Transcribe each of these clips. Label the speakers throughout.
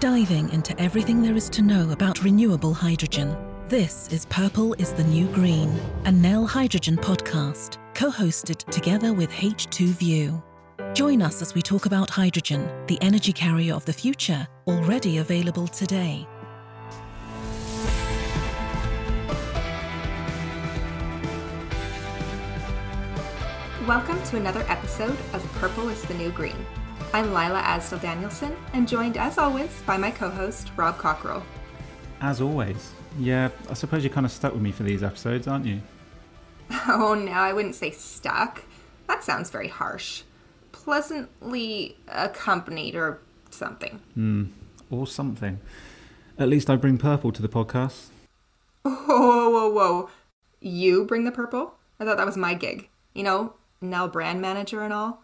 Speaker 1: diving into everything there is to know about renewable hydrogen. This is Purple is the New Green, a Nel Hydrogen podcast, co hosted together with H2 View. Join us as we talk about hydrogen, the energy carrier of the future, already available today.
Speaker 2: Welcome to another episode of Purple is the New Green. I'm Lila Asdell Danielson and joined as always by my co host, Rob Cockerill.
Speaker 3: As always. Yeah, I suppose you're kind of stuck with me for these episodes, aren't you?
Speaker 2: Oh, no, I wouldn't say stuck. That sounds very harsh. Pleasantly accompanied or something.
Speaker 3: Hmm, or something. At least I bring purple to the podcast.
Speaker 2: Whoa, whoa, whoa. You bring the purple? I thought that was my gig. You know, Nel brand manager and all.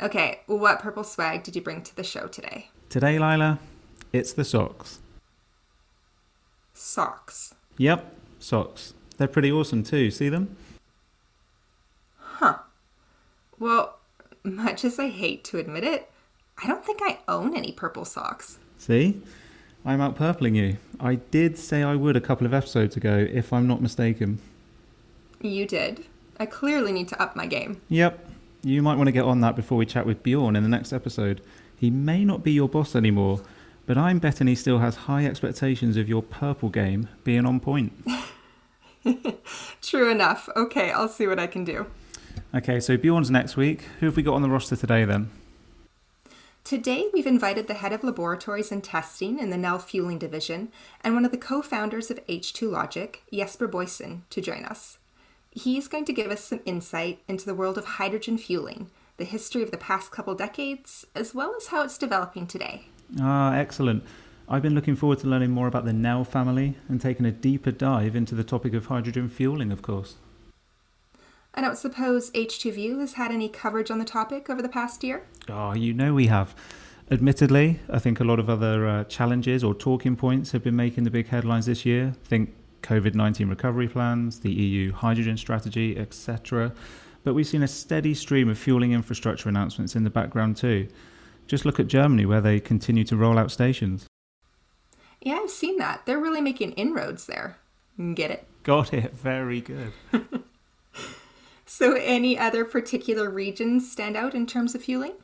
Speaker 2: Okay, what purple swag did you bring to the show today?
Speaker 3: Today, Lila, it's the socks.
Speaker 2: Socks.
Speaker 3: Yep, socks. They're pretty awesome too. See them?
Speaker 2: Huh. Well, much as I hate to admit it, I don't think I own any purple socks.
Speaker 3: See? I'm out purpling you. I did say I would a couple of episodes ago, if I'm not mistaken.
Speaker 2: You did. I clearly need to up my game.
Speaker 3: Yep, you might want to get on that before we chat with Bjorn in the next episode. He may not be your boss anymore, but I'm betting he still has high expectations of your purple game being on point.
Speaker 2: True enough. Okay, I'll see what I can do.
Speaker 3: Okay, so Bjorn's next week. Who have we got on the roster today then?
Speaker 2: Today, we've invited the head of laboratories and testing in the Nel Fueling Division and one of the co founders of H2 Logic, Jesper Boisen, to join us. He's going to give us some insight into the world of hydrogen fueling, the history of the past couple decades, as well as how it's developing today.
Speaker 3: Ah, excellent. I've been looking forward to learning more about the Nel family and taking a deeper dive into the topic of hydrogen fueling, of course.
Speaker 2: I don't suppose H2View has had any coverage on the topic over the past year?
Speaker 3: Oh, you know we have. Admittedly, I think a lot of other uh, challenges or talking points have been making the big headlines this year. Think COVID 19 recovery plans, the EU hydrogen strategy, etc. But we've seen a steady stream of fueling infrastructure announcements in the background too. Just look at Germany, where they continue to roll out stations.
Speaker 2: Yeah, I've seen that. They're really making inroads there. Get it?
Speaker 3: Got it. Very good.
Speaker 2: so, any other particular regions stand out in terms of fueling?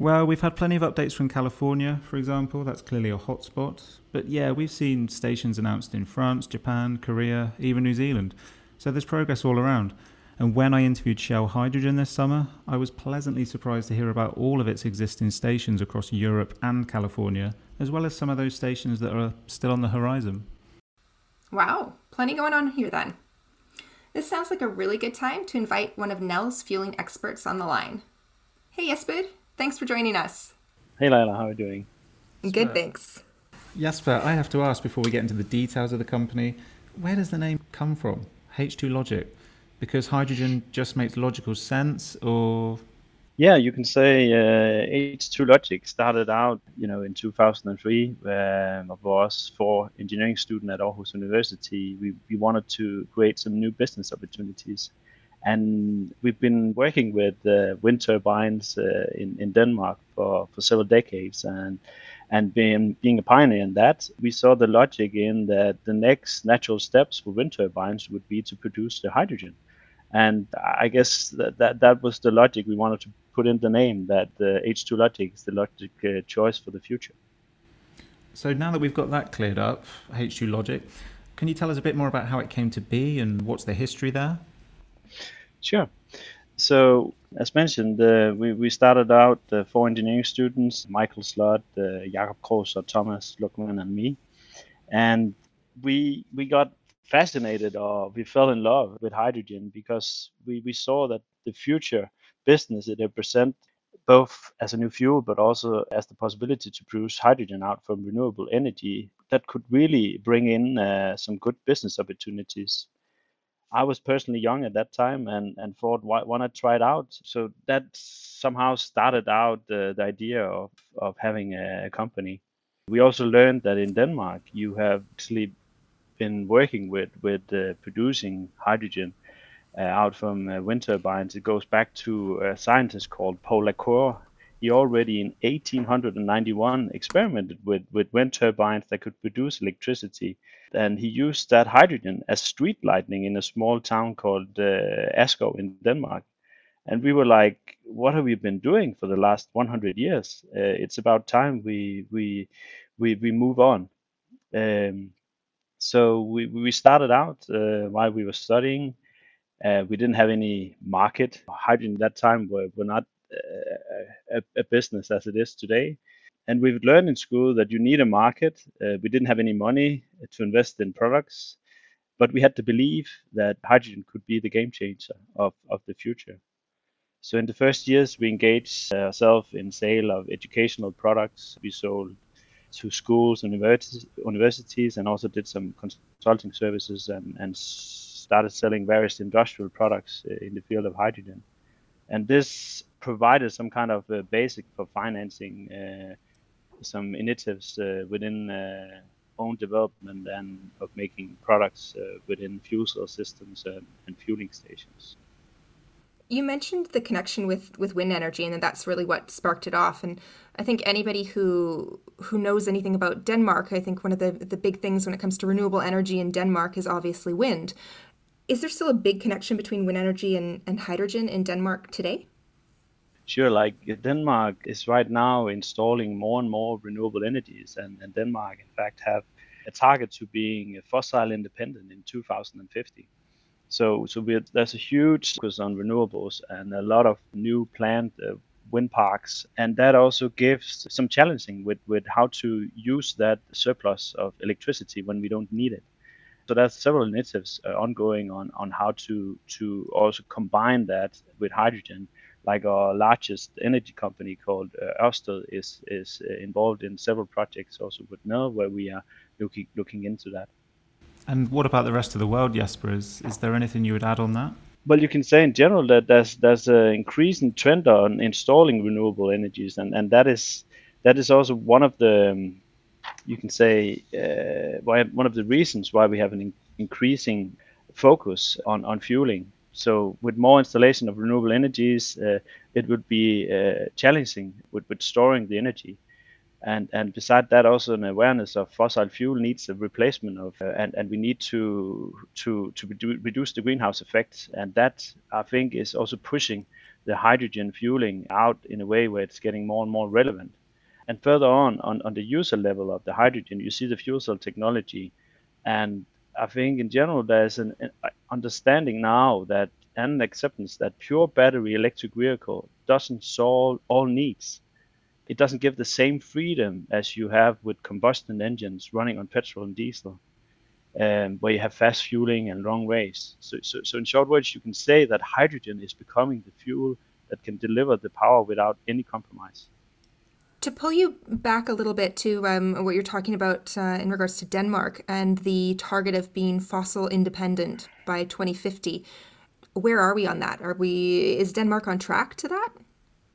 Speaker 3: Well, we've had plenty of updates from California, for example. That's clearly a hotspot. But yeah, we've seen stations announced in France, Japan, Korea, even New Zealand. So there's progress all around. And when I interviewed Shell Hydrogen this summer, I was pleasantly surprised to hear about all of its existing stations across Europe and California, as well as some of those stations that are still on the horizon.
Speaker 2: Wow, plenty going on here then. This sounds like a really good time to invite one of Nel's fueling experts on the line. Hey, Jesper, thanks for joining us.
Speaker 4: Hey, Lila, how are you doing?
Speaker 2: Good, thanks.
Speaker 3: Jesper, I have to ask before we get into the details of the company, where does the name come from? H2 Logic? Because hydrogen just makes logical sense, or
Speaker 4: yeah, you can say uh, H2 Logic started out, you know, in 2003. Um, of us, for engineering student at Aarhus University, we, we wanted to create some new business opportunities, and we've been working with uh, wind turbines uh, in in Denmark for for several decades, and and being being a pioneer in that, we saw the logic in that the next natural steps for wind turbines would be to produce the hydrogen. And I guess that, that, that was the logic we wanted to put in the name that the H2 logic is the logic uh, choice for the future.
Speaker 3: So now that we've got that cleared up, H2 logic, can you tell us a bit more about how it came to be and what's the history there?
Speaker 4: Sure. So, as mentioned, uh, we, we started out uh, four engineering students Michael Slot, uh, Jakob Kroos, Thomas Luckman, and me. And we we got fascinated or we fell in love with hydrogen because we, we saw that the future business it represent both as a new fuel but also as the possibility to produce hydrogen out from renewable energy that could really bring in uh, some good business opportunities I was personally young at that time and, and thought, why, why not try it out? So that somehow started out the, the idea of, of having a, company. We also learned that in Denmark, you have actually been working with, with uh, producing hydrogen uh, out from uh, wind turbines. It goes back to a scientist called Poul la Cour he already in 1891 experimented with, with wind turbines that could produce electricity. And he used that hydrogen as street lighting in a small town called uh, in Denmark. And we were like, what have we been doing for the last 100 years? Uh, it's about time we, we, we, we move on. Um, so we, we started out uh, while we were studying. Uh, we didn't have any market. Hydrogen at that time were, were not a, a, business as it is today. And we've learned in school that you need a market. Uh, we didn't have any money to invest in products, but we had to believe that hydrogen could be the game changer of, of the future. So in the first years, we engaged ourselves in sale of educational products. We sold to schools universities and also did some consulting services and, and started selling various industrial products uh, in the field of hydrogen. And this provided some kind of uh, basic for financing uh, some initiatives uh, within uh, own development and of making products uh, within fuel cell systems and, and fueling stations.
Speaker 2: You mentioned the connection with with wind energy and that's really what sparked it off. And i think anybody who who knows anything about denmark i think one of the the big things when it comes to renewable energy in denmark is obviously wind. Is there still a big connection between wind energy and, and hydrogen in denmark today
Speaker 4: Sure, like Denmark is right now installing more and more renewable energies, and, and Denmark, in fact, have a target to being fossil independent in 2050. So, so there's a huge focus on renewables and a lot of new planned uh, wind parks, and that also gives some challenging with, with how to use that surplus of electricity when we don't need it. So there's several initiatives uh, ongoing on, on how to to also combine that with hydrogen. Like our largest energy company called uh, Ørsted is is uh, involved in several projects also with Nel where we are looking looking into that.
Speaker 3: And what about the rest of the world, Jesper? Is, is there anything you would add on that?
Speaker 4: Well, you can say in general that there's there's an increasing trend on installing renewable energies, and, and that is that is also one of the um, you can say uh, why one of the reasons why we have an in- increasing focus on on fueling. So with more installation of renewable energies, uh, it would be uh, challenging with, with storing the energy. And and beside that also an awareness of fossil fuel needs a replacement of uh, and and we need to to to redu- reduce the greenhouse effect and that i think is also pushing the hydrogen fueling out in a way where it's getting more and more relevant. And further on on, on the user level of the hydrogen you see the fuel cell technology. And i think in general there's an, an understanding now that and acceptance that pure battery electric vehicle doesn't solve all needs it doesn't give the same freedom as you have with combustion engines running on petrol and diesel, um, where you have fast fueling and long ways. So, so, so in short words, you can say that hydrogen is becoming the fuel that can deliver the power without any compromise.
Speaker 2: To pull you back a little bit to um, what you're talking about uh, in regards to Denmark and the target of being fossil independent by 2050, where are we on that? Are we is Denmark on track to that?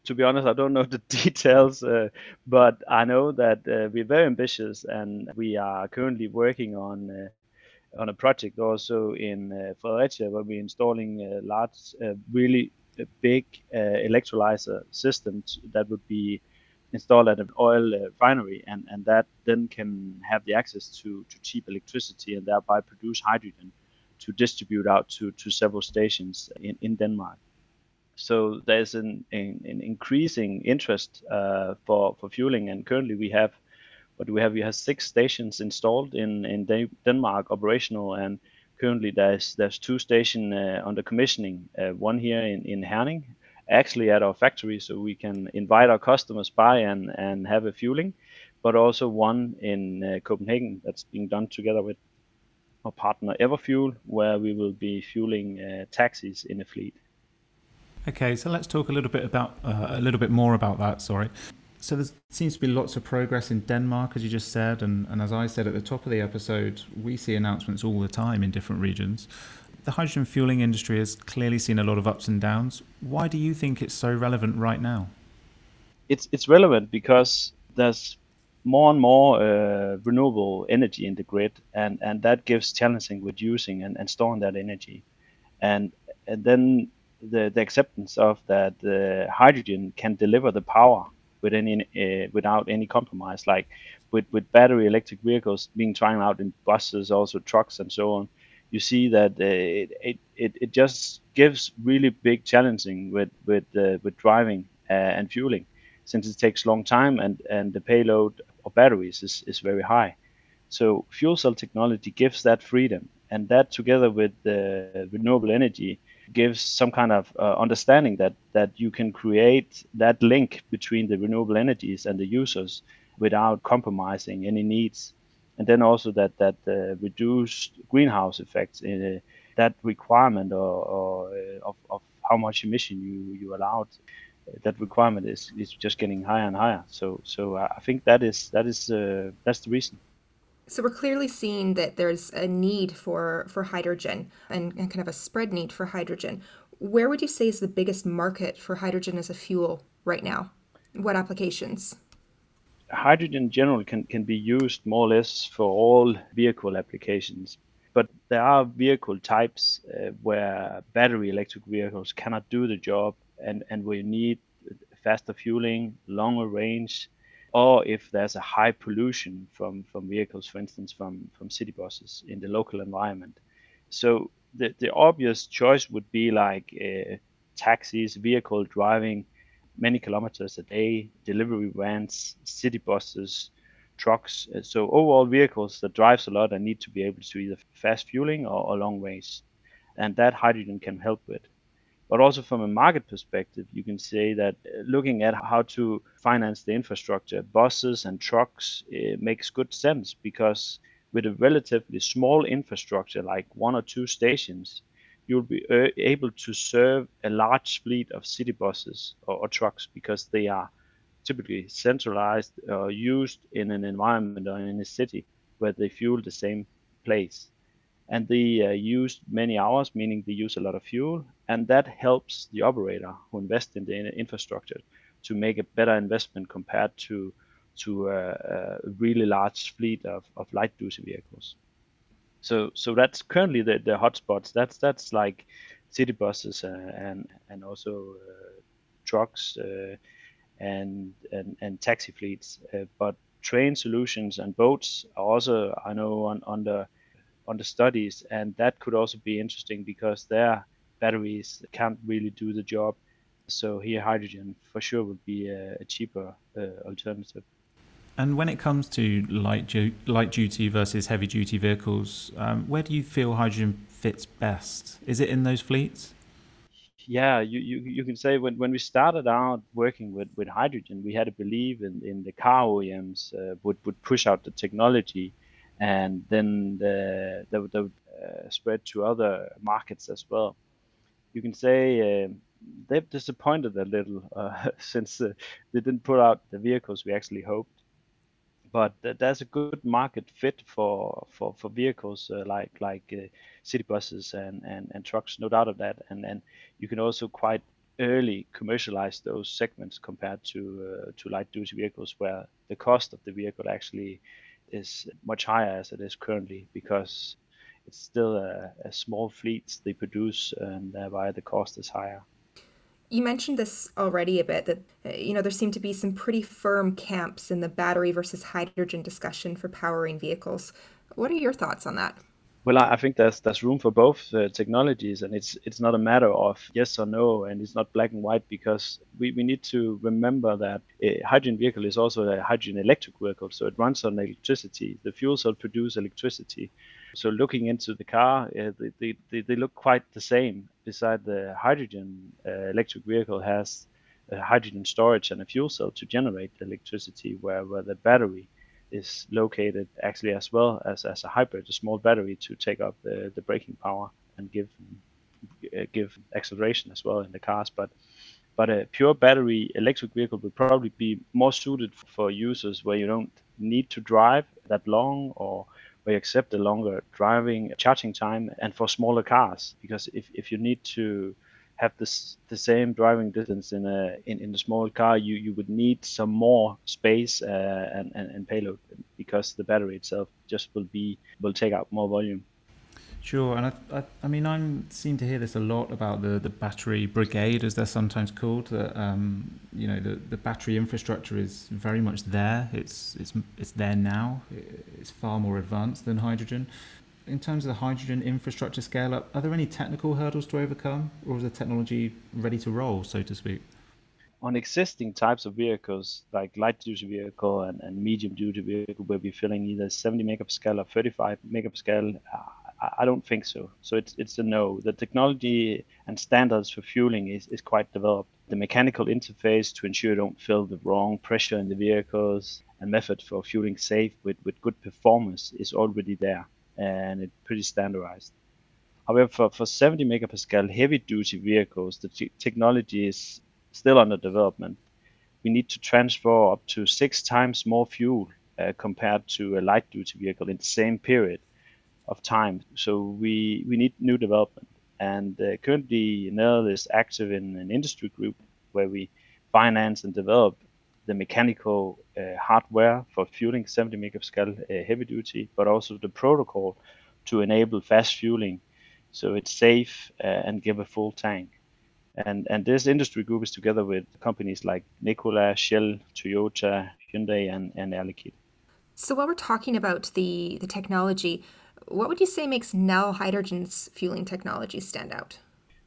Speaker 4: to be honest, I don't know the details, uh, but I know that uh, we're very ambitious and we are currently working on uh, on a project also in uh, Fredericia where we're installing large, really big uh, electrolyzer system that would be installed at an oil refinery and, and that then can have the access to, to cheap electricity and thereby produce hydrogen to distribute out to, to several stations in, in Denmark so there's an, an, an increasing interest uh, for for fueling, and currently we have what do we have? We have six stations installed in in Denmark operational, and currently there's there's two stations uh, under commissioning. Uh, one here in in Herning, actually at our factory, so we can invite our customers by and and have a fueling, but also one in uh, Copenhagen that's being done together with our partner Everfuel, where we will be fueling uh, taxis in a fleet.
Speaker 3: Okay, so let's talk a little bit about uh, a little bit more about that. Sorry. So there seems to be lots of progress in Denmark, as you just said, and, and as I said at the top of the episode, we see announcements all the time in different regions. The hydrogen fueling industry has clearly seen a lot of ups and downs. Why do you think it's so relevant right now?
Speaker 4: It's it's relevant because there's more and more uh, renewable energy in the grid, and, and that gives challenging with using and, and storing that energy. And, and then the, the acceptance of that uh, hydrogen can deliver the power with any, uh, without any compromise, like with, with battery electric vehicles being tried out in buses, also trucks and so on. You see that uh, it, it, it just gives really big challenging with with uh, with driving uh, and fueling, since it takes long time and and the payload of batteries is, is very high. So fuel cell technology gives that freedom, and that together with the renewable energy gives some kind of uh, understanding that that you can create that link between the renewable energies and the users without compromising any needs and then also that that uh, reduced greenhouse effects in uh, that requirement or, or uh, of, of how much emission you you allowed that requirement is, is just getting higher and higher so so I think that is that is uh, that's the reason
Speaker 2: so we're clearly seeing that there's a need for, for hydrogen and, and kind of a spread need for hydrogen. Where would you say is the biggest market for hydrogen as a fuel right now? What applications?
Speaker 4: Hydrogen in general can, can be used more or less for all vehicle applications. But there are vehicle types uh, where battery electric vehicles cannot do the job and, and you need faster fueling, longer range, or if there's a high pollution from, from vehicles, for instance, from, from city buses in the local environment. So the, the obvious choice would be like uh, taxis, vehicle driving many kilometers a day, delivery vans, city buses, trucks. Uh, so overall vehicles that drives a lot and need to be able to either fast fueling or, or long range. And that hydrogen can help with. But also from a market perspective, you can say that uh, looking at how to finance the infrastructure, buses and trucks makes good sense because with a relatively small infrastructure like one or two stations, you'll be uh, able to serve a large fleet of city buses or, or trucks because they are typically centralized or used in an environment or in a city where they fuel the same place and they uh, use many hours, meaning they use a lot of fuel, and that helps the operator who invests in the infrastructure to make a better investment compared to to a, uh, a really large fleet of, of light duty vehicles. So so that's currently the, the hotspots. That's that's like city buses uh, and and also uh, trucks uh, and, and and taxi fleets. But train solutions and boats are also I know on on the on the studies, and that could also be interesting because their batteries can't really do the job. So here, hydrogen for sure would be a, a cheaper uh, alternative.
Speaker 3: And when it comes to light light duty versus heavy duty vehicles, um, where do you feel hydrogen fits best? Is it in those fleets?
Speaker 4: Yeah, you, you, you can say when, when we started out working with, with hydrogen, we had a belief in, in the car OEMs uh, would, would push out the technology and then the, the, the uh, spread to other markets as well. You can say uh, they've disappointed a little uh, since uh, they didn't put out the vehicles we actually hoped. But there's a good market fit for for, for vehicles uh, like like uh, city buses and, and, and trucks, no doubt of that. And and you can also quite early commercialize those segments compared to to light duty vehicles, where the cost of the vehicle actually is much higher as it is currently because it's still a, a small fleet they produce and thereby the cost is higher.
Speaker 2: You mentioned this already a bit that uh, you know there seem to be some pretty firm camps in the battery versus hydrogen discussion for powering vehicles. What are your thoughts on that?
Speaker 4: Well, I think there's there's room for both uh, technologies, and it's it's not a matter of yes or no, and it's not black and white because we, we need to remember that a hydrogen vehicle is also a hydrogen electric vehicle, so it runs on electricity. The fuel cell produce electricity. So looking into the car, uh, they, they, they look quite the same. Beside the hydrogen uh, electric vehicle has a hydrogen storage and a fuel cell to generate electricity, where, where the battery is located actually as well as, as a hybrid, a small battery to take up the, the braking power and give uh, give acceleration as well in the cars. But but a pure battery electric vehicle would probably be more suited for users where you don't need to drive that long or you accept a longer driving charging time and for smaller cars because if, if you need to have this the same driving distance in a in, in a small car, you, you would need some more space uh, and, and, and payload because the battery itself just will be will take out more volume.
Speaker 3: Sure, and I, I, I mean, I seem to hear this a lot about the, the battery brigade, as they're sometimes called. That um, you know, the, the battery infrastructure is very much there. It's it's it's there now. It's far more advanced than hydrogen. In terms of the hydrogen infrastructure scale up, are there any technical hurdles to overcome, or is the technology ready to roll, so to speak?
Speaker 4: On existing types of vehicles, like light duty vehicle and, and medium duty vehicle, where we're filling either 70 megapascal or 35 megapascal, uh, I don't think so. So it's it's a no. The technology and standards for fueling is, is quite developed. The mechanical interface to ensure you don't fill the wrong pressure in the vehicles and method for fueling safe with, with good performance is already there and it's pretty standardized. However, for, for 70 megapascal heavy duty vehicles, the t- technology is still under development. We need to transfer up to six times more fuel uh, compared to a light duty vehicle in the same period of time. So we we need new development. And uh, currently, Nel is active in an industry group where we finance and develop the mechanical uh, hardware for fueling 70 megapascal uh, heavy duty, but also the protocol to enable fast fueling, so it's safe uh, and give a full tank. And and this industry group is together with companies like Nikola, Shell, Toyota, Hyundai, and and Air Liquide.
Speaker 2: So while we're talking about the the technology, what would you say makes Nel Hydrogen's fueling technology stand out?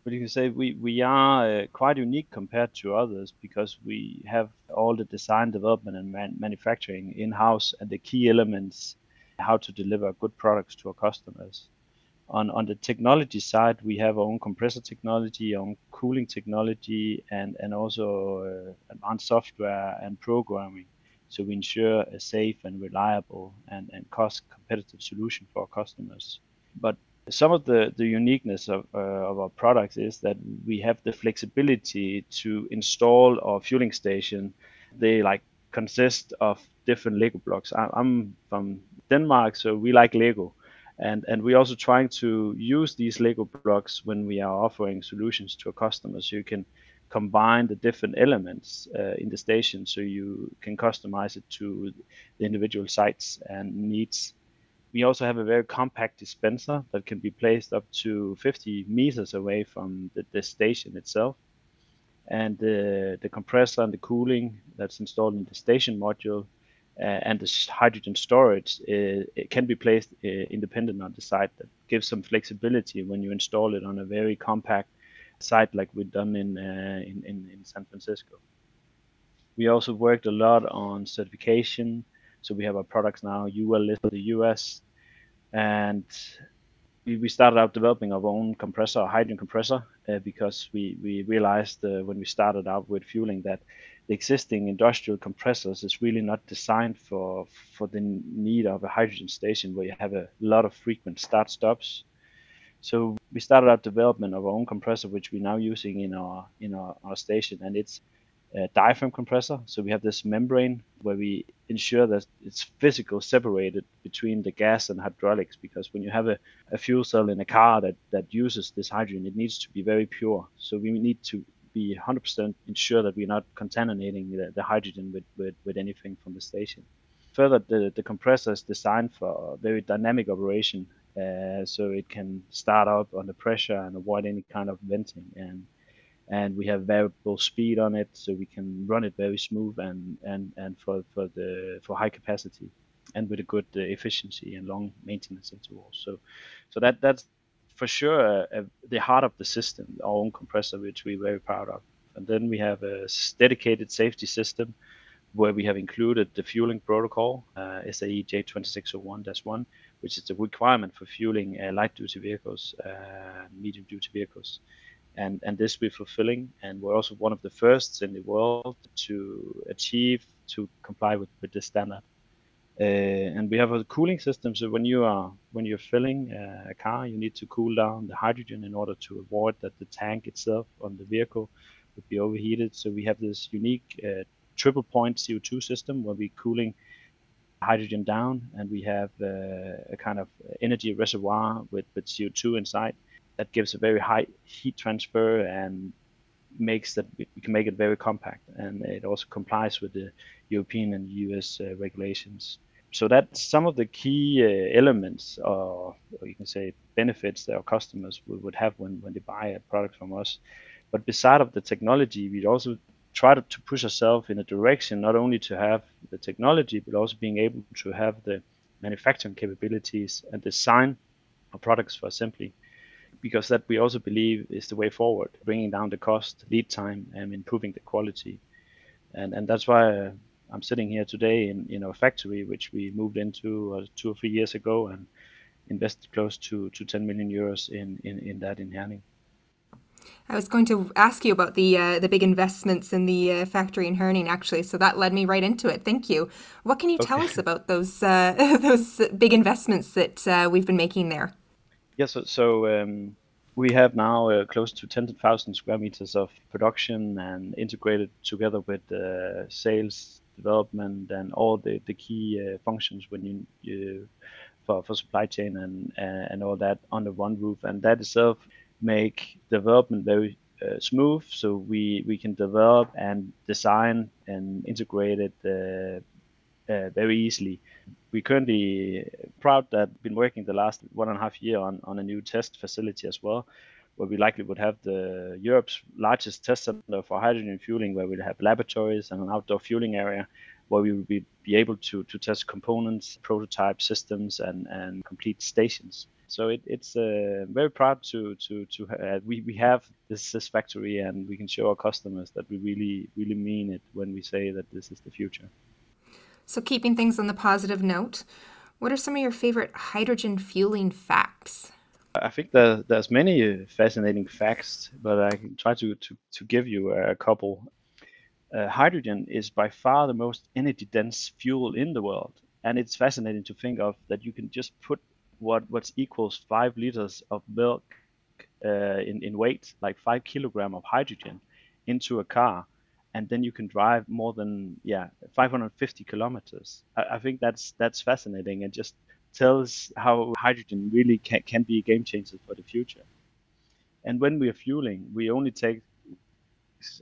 Speaker 4: But you can say we, we are uh, quite unique compared to others because we have all the design, development, and man- manufacturing in house and the key elements how to deliver good products to our customers. On, on the technology side, we have our own compressor technology, our own cooling technology, and, and also uh, advanced software and programming we ensure a safe and reliable and, and cost competitive solution for our customers. But some of the, the uniqueness of, uh, of our products is that we have the flexibility to install our fueling station. They like consist of different Lego blocks. I, I'm from Denmark, so we like Lego. And, and we're also trying to use these Lego blocks when we are offering solutions to our customers. You can combine the different elements uh, in the station so you can customize it to the individual sites and needs. We also have a very compact dispenser that can be placed up to 50 meters away from the, the station itself. And the, the compressor and the cooling that's installed in the station module uh, and the hydrogen storage uh, it can be placed uh, independent on the site that gives some flexibility when you install it on a very compact site like we've done in, uh, in, in, in San Francisco. We also worked a lot on certification. So we have our products now UL listed in the US, and we, we started out developing our own compressor, a hydrogen compressor, uh, because we we realized uh, when we started out with fueling that the existing industrial compressors is really not designed for for the need of a hydrogen station where you have a lot of frequent start stops so we started out development of our own compressor, which we're now using in our in our, our station, and it's a diaphragm compressor. So we have this membrane where we ensure that it's physical separated between the gas and hydraulics because when you have a, a fuel cell in a car that, that uses this hydrogen, it needs to be very pure. So we need to be 100% ensure that we're not contaminating the, the hydrogen with, with, with anything from the station. Further, the, the compressor is designed for very dynamic operation uh, so it can start up under pressure and avoid any kind of venting. And and we have variable speed on it so we can run it very smooth and and and for for the for high capacity and with a good uh, efficiency and long maintenance intervals. So so that that's for sure uh, the heart of the system our own compressor which we're very proud of. And then we have a dedicated safety system where we have included the fueling protocol uh, SAE J2601-1 which is a requirement for fueling uh, light duty vehicles, uh, medium duty vehicles. And, and this we're fulfilling, and we're also one of the first in the world to achieve to comply with, with this standard. Uh, and we have a cooling system. So when you are when you're filling uh, a car, you need to cool down the hydrogen in order to avoid that the tank itself on the vehicle would be overheated. So we have this unique uh, triple point CO2 system where we're cooling hydrogen down, and we have uh, a kind of energy reservoir with, with CO2 inside that gives a very high heat transfer and makes that we can make it very compact, and it also complies with the European and US uh, regulations. so that's some of the key uh, elements, or, or, you can say benefits that our customers would have when, when they buy a product from us. But beside of the technology, we also try to, to push ourselves in a direction not only to have the technology, but also being able to have the manufacturing capabilities and design of products for assembly because that we also believe is the way forward, bringing down the cost, lead time, and improving the quality. And and that's why uh, I'm sitting here today in in our factory, which we moved into uh, two or three years ago, and invested close to, to 10 million euros in, in, in that in Herning.
Speaker 2: I was going to ask you about the uh, the big investments in the uh, factory in Herning, actually. So that led me right into it. Thank you. What can you okay. tell us about those uh, those big investments that uh, we've been making there?
Speaker 4: Yeah, so, so um, we have now uh, close to 10,000 square meters of production and integrated together with uh, sales, development, and all the, the key uh, functions when you, you for, for supply chain and uh, and all that under one roof. And that itself make development very uh, smooth, so we we can develop and design and integrate it uh, uh, very easily. We currently proud that been working the last one and a half year on, on a new test facility as well, where we likely would have the Europe's largest test center for hydrogen fueling, where we'd have laboratories and an outdoor fueling area, where we would be, be able to, to test components, prototype systems, and, and complete stations. So it, it's uh, very proud to to to uh, we we have this this factory and we can show our customers that we really really mean it when we say that this is the future.
Speaker 2: So, keeping things on the positive note, what are some of your favorite hydrogen fueling facts?
Speaker 4: I think there, there's many fascinating facts, but I can try to, to, to give you a couple. Uh, hydrogen is by far the most energy dense fuel in the world. And it's fascinating to think of that you can just put what what equals five liters of milk uh, in, in weight, like five kilogram of hydrogen, into a car and then you can drive more than yeah 550 kilometers. I, I think that's that's fascinating and just tells how hydrogen really can, can be a game changer for the future. And when we are fueling, we only take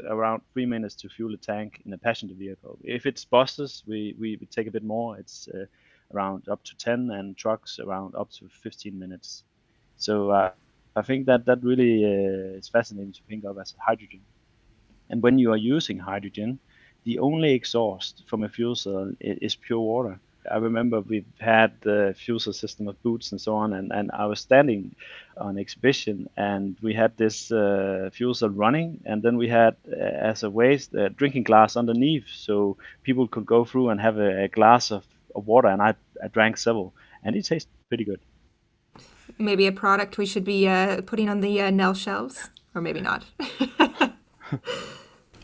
Speaker 4: around three minutes to fuel a tank in a passenger vehicle. If it's buses, we, we, we take a bit more. It's uh, around up to 10, and trucks around up to 15 minutes. So uh, I think that that really uh, is fascinating to think of as hydrogen. And when you are using hydrogen, the only exhaust from a fuel cell is pure water. I remember we've had the fuel cell system of boots and so on, and, and I was standing on exhibition, and we had this uh, fuel cell running, and then we had uh, as a waste a drinking glass underneath, so people could go through and have a, a glass of, of water, and I, I drank several, and it tastes pretty good.
Speaker 2: Maybe a product we should be uh, putting on the uh, Nel shelves, or maybe not.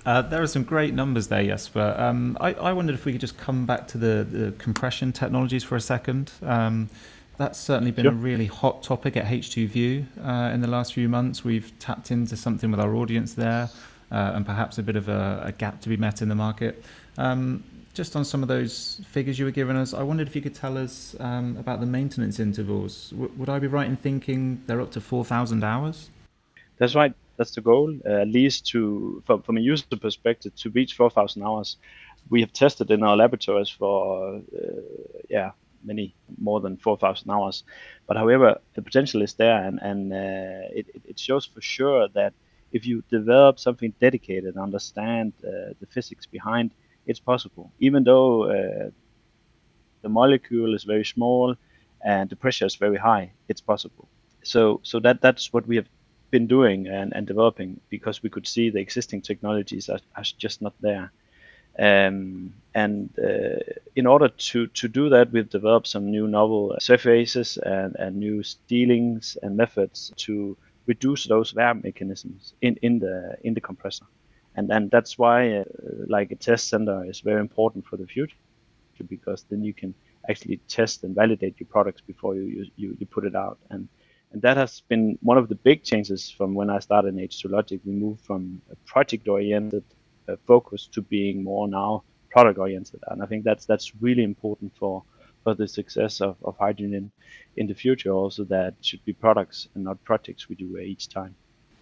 Speaker 3: Uh, there are some great numbers there, Jesper. Um, I, I, wondered if we could just come back to the, the compression technologies for a second. Um, that's certainly been a really hot topic at H2View uh, in the last few months. We've tapped into something with our audience there uh, and perhaps a bit of a, a, gap to be met in the market. Um, just on some of those figures you were giving us, I wondered if you could tell us um, about the maintenance intervals. W- would I be right in thinking they're up to 4,000 hours?
Speaker 4: That's right that's the goal. Uh, at least to from, from a user perspective to reach 4,000 hours. We have tested in our laboratories for uh, yeah many more than 4,000 hours. But however, the potential is there, and and uh, it it shows for sure that if you develop something dedicated, and understand uh, the physics behind, it's possible. Even though uh, the molecule is very small and the pressure is very high, it's possible. So so that that's what we have been doing and, and developing because we could see the existing technologies are, are just not there. Um, and uh, in order to, to do that, we've developed some new novel surfaces and, and new steelings and methods to reduce those wear mechanisms in, in the in the compressor. And and that's why uh, like a test center is very important for the future because then you can actually test and validate your products before you you, you put it out. And and that has been one of the big changes from when I started in H2 Logic. We moved from a project oriented uh, focus to being more now product oriented. And I think that's that's really important for for the success of, of hydrogen in the future also that should be products and not projects we do each time.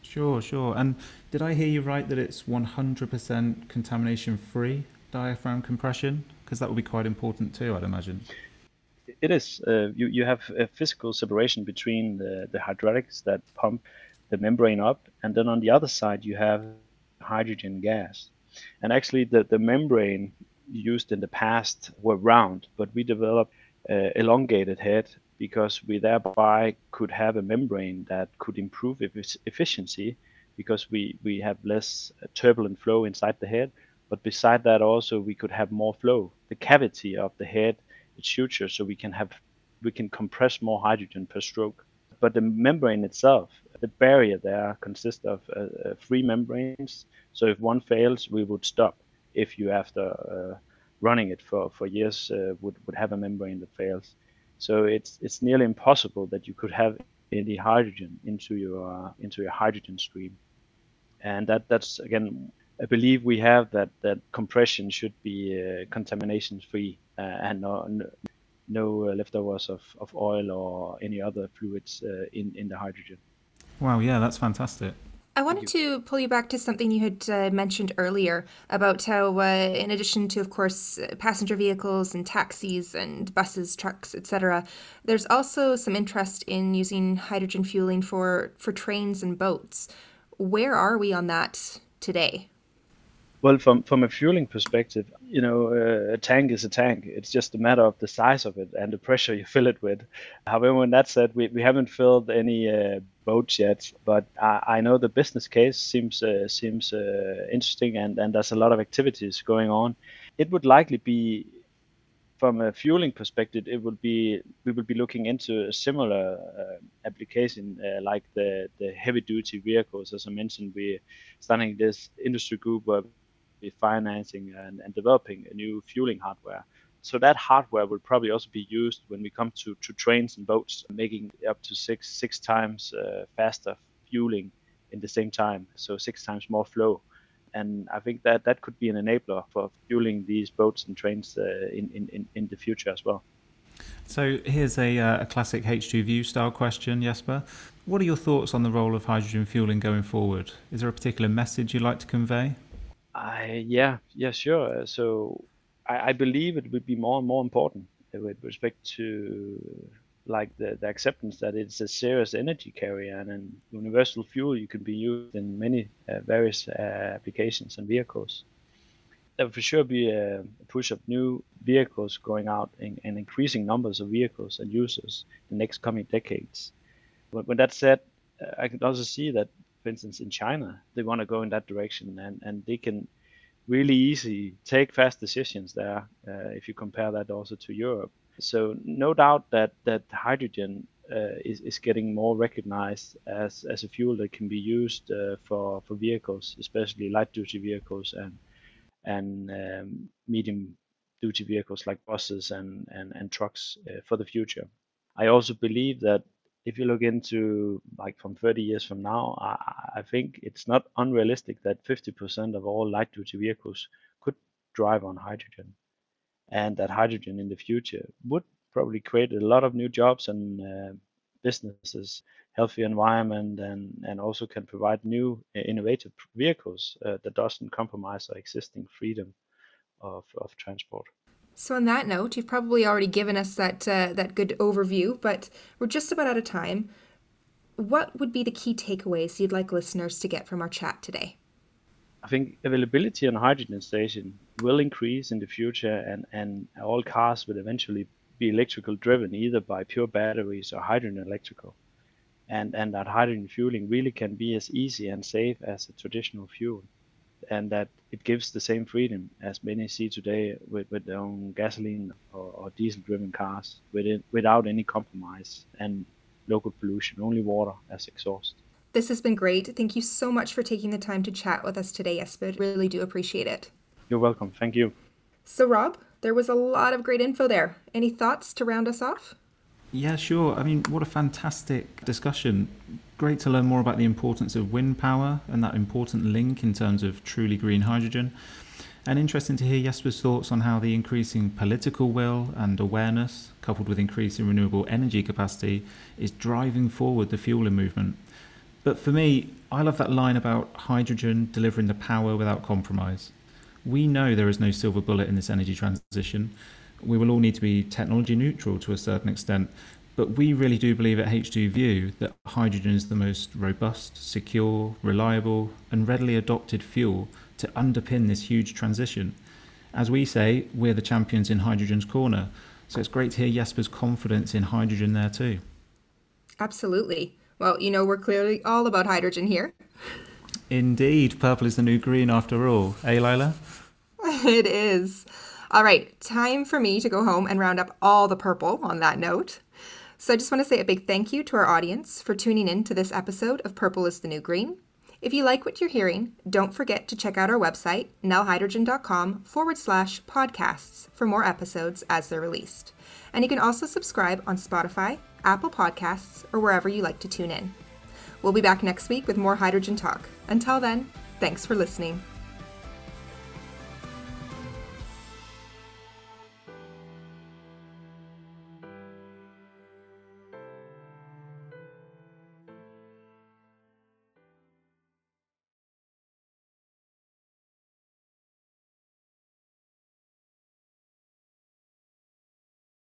Speaker 3: Sure, sure. And did I hear you right that it's 100% contamination free diaphragm compression? Because that would be quite important too, I'd imagine.
Speaker 4: It is. Uh, you you have a physical separation between the, the hydraulics that pump the membrane up, and then on the other side you have hydrogen gas. And actually, the, the membrane used in the past were round, but we developed uh, elongated head because we thereby could have a membrane that could improve efficiency because we, we have less uh, turbulent flow inside the head. But beside that, also we could have more flow. The cavity of the head is shorter, so we can have we can compress more hydrogen per stroke. But the membrane itself, the barrier there consists of uh, uh, three membranes. So if one fails, we would stop. If you after uh, running it for for years uh, would would have a membrane that fails. So it's it's nearly impossible that you could have any hydrogen into your into your hydrogen stream, and that that's again I believe we have that that compression should be uh, contamination free uh, and no, no, no leftovers of, of oil or any other fluids uh, in in the hydrogen.
Speaker 3: Wow, yeah, that's fantastic.
Speaker 2: I wanted to pull you back to something you had uh, mentioned earlier about how, uh, in addition to, of course, passenger vehicles and taxis and buses, trucks, etc., there's also some interest in using hydrogen fueling for, for trains and boats. Where are we on that today?
Speaker 4: Well, from from a fueling perspective, you know, uh, a tank is a tank. It's just a matter of the size of it and the pressure you fill it with. However, when that said, we, we haven't filled any uh, boats yet, but I, I, know the business case seems uh, seems uh, interesting and, and there's a lot of activities going on. It would likely be from a fueling perspective, it would be we would be looking into a similar uh, application uh, like the the heavy duty vehicles. As I mentioned, we're starting this industry group where be financing and, and developing a new fueling hardware. So that hardware will probably also be used when we come to, to trains and boats, making up to six six times uh, faster fueling in the same time, so six times more flow. And I think that that could be an enabler for fueling these boats and trains uh, in, in, in the future as well.
Speaker 3: So here's a, uh, a classic H2View style question, Jesper. What are your thoughts on the role of hydrogen fueling going forward? Is there a particular message you'd like to convey?
Speaker 4: I yeah yeah sure. So I, I believe it would be more and more important with respect to like the, the acceptance that it's a serious energy carrier and, and universal fuel you can be used in many uh, various uh, applications and vehicles. There will for sure be a push of new vehicles going out and, and increasing numbers of vehicles and users in the next coming decades. But when that said, uh, I can also see that for instance, in China, they want to go in that direction, and and they can really easy take fast decisions there uh, if you compare that also to Europe. So no doubt that that hydrogen uh, is is getting more recognized as as a fuel that can be used uh, for for vehicles, especially light duty vehicles and and um, medium duty vehicles like buses and and, and trucks uh, for the future. I also believe that if you look into like from 30 years from now, I, I think it's not unrealistic that 50% of all light duty vehicles could drive on hydrogen, and that hydrogen in the future would probably create a lot of new jobs and uh, businesses, healthy environment, and and also can provide new uh, innovative vehicles uh, that doesn't compromise our existing freedom of, of transport.
Speaker 2: So, on that note, you've probably already given us that uh, that good overview, but we're just about out of time. What would be the key takeaways you'd like listeners to get from our chat today?
Speaker 4: I think availability on hydrogen station will increase in the future, and, and all cars will eventually be electrical driven, either by pure batteries or hydrogen electrical. And, and that hydrogen fueling really can be as easy and safe as a traditional fuel and that it gives the same freedom as many see today with, with their own gasoline or, or diesel driven cars with it, without any compromise and local pollution, only water as exhaust.
Speaker 2: This has been great. Thank you so much for taking the time to chat with us today, Jesper. Really do appreciate it.
Speaker 4: You're welcome. Thank you.
Speaker 2: So, Rob, there was a lot of great info there. Any thoughts to round us off?
Speaker 3: Yeah, sure. I mean, what a fantastic discussion. Great to learn more about the importance of wind power and that important link in terms of truly green hydrogen. And interesting to hear Jesper's thoughts on how the increasing political will and awareness, coupled with increasing renewable energy capacity, is driving forward the fueling movement. But for me, I love that line about hydrogen delivering the power without compromise. We know there is no silver bullet in this energy transition, We will all need to be technology neutral to a certain extent, but we really do believe at H2 View that hydrogen is the most robust, secure, reliable, and readily adopted fuel to underpin this huge transition. As we say, we're the champions in hydrogen's corner, so it's great to hear Jesper's confidence in hydrogen there too.
Speaker 2: Absolutely. Well, you know, we're clearly all about hydrogen here.
Speaker 3: Indeed, purple is the new green after all. Eh, Lila?
Speaker 2: it is. All right, time for me to go home and round up all the purple on that note. So I just want to say a big thank you to our audience for tuning in to this episode of Purple is the New Green. If you like what you're hearing, don't forget to check out our website, nelhydrogen.com forward slash podcasts for more episodes as they're released. And you can also subscribe on Spotify, Apple Podcasts, or wherever you like to tune in. We'll be back next week with more hydrogen talk. Until then, thanks for listening.